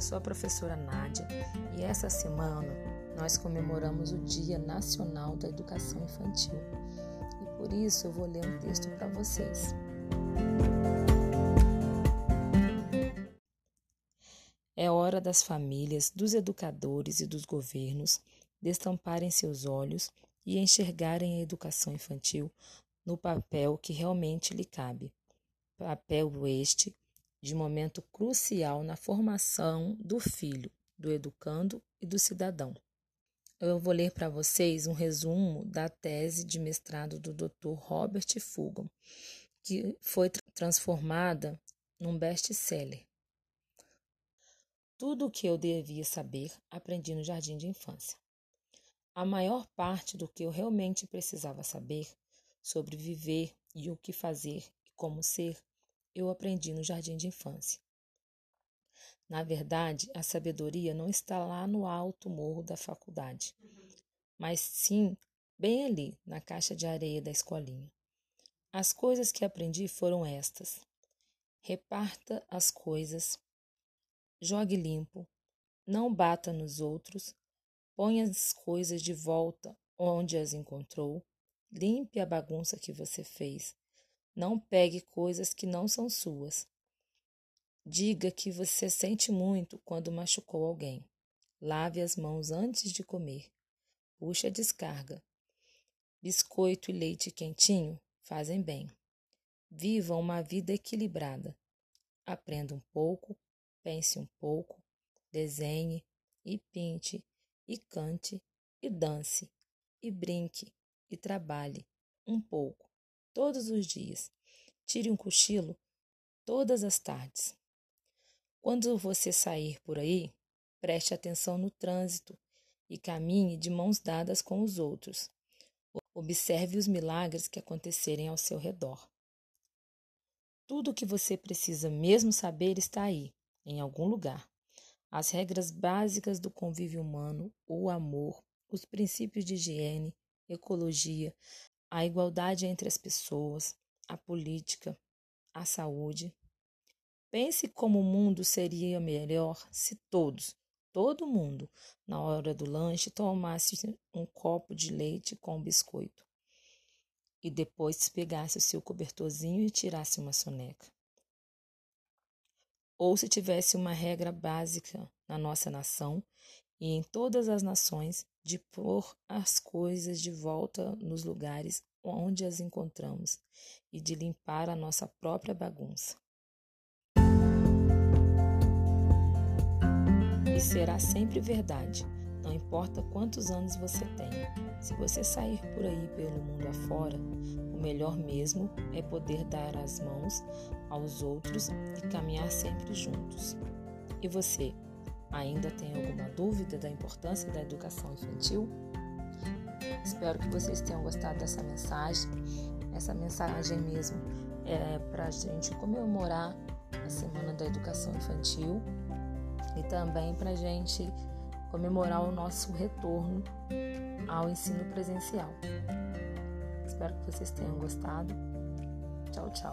eu sou a professora Nádia e essa semana nós comemoramos o Dia Nacional da Educação Infantil. E por isso eu vou ler um texto para vocês. É hora das famílias, dos educadores e dos governos destamparem seus olhos e enxergarem a educação infantil no papel que realmente lhe cabe. Papel este de momento crucial na formação do filho, do educando e do cidadão. Eu vou ler para vocês um resumo da tese de mestrado do Dr. Robert Fugam, que foi transformada num best-seller. Tudo o que eu devia saber aprendi no jardim de infância. A maior parte do que eu realmente precisava saber sobre viver e o que fazer e como ser eu aprendi no jardim de infância. Na verdade, a sabedoria não está lá no alto morro da faculdade, mas sim bem ali, na caixa de areia da escolinha. As coisas que aprendi foram estas: reparta as coisas, jogue limpo, não bata nos outros, ponha as coisas de volta onde as encontrou, limpe a bagunça que você fez, não pegue coisas que não são suas. Diga que você sente muito quando machucou alguém. Lave as mãos antes de comer. Puxe a descarga. Biscoito e leite quentinho fazem bem. Viva uma vida equilibrada. Aprenda um pouco, pense um pouco, desenhe e pinte e cante e dance e brinque e trabalhe um pouco todos os dias. Tire um cochilo todas as tardes. Quando você sair por aí, preste atenção no trânsito e caminhe de mãos dadas com os outros. Observe os milagres que acontecerem ao seu redor. Tudo o que você precisa mesmo saber está aí, em algum lugar. As regras básicas do convívio humano, o amor, os princípios de higiene, ecologia, a igualdade entre as pessoas, a política, a saúde. Pense como o mundo seria melhor se todos, todo mundo, na hora do lanche, tomasse um copo de leite com biscoito e depois pegasse o seu cobertorzinho e tirasse uma soneca. Ou se tivesse uma regra básica na nossa nação e em todas as nações de pôr as coisas de volta nos lugares onde as encontramos e de limpar a nossa própria bagunça. E será sempre verdade, não importa quantos anos você tenha. Se você sair por aí pelo mundo afora, o melhor mesmo é poder dar as mãos aos outros e caminhar sempre juntos. E você? Ainda tem alguma dúvida da importância da educação infantil? Espero que vocês tenham gostado dessa mensagem. Essa mensagem mesmo é para a gente comemorar a Semana da Educação Infantil e também para a gente comemorar o nosso retorno ao ensino presencial. Espero que vocês tenham gostado. Tchau, tchau.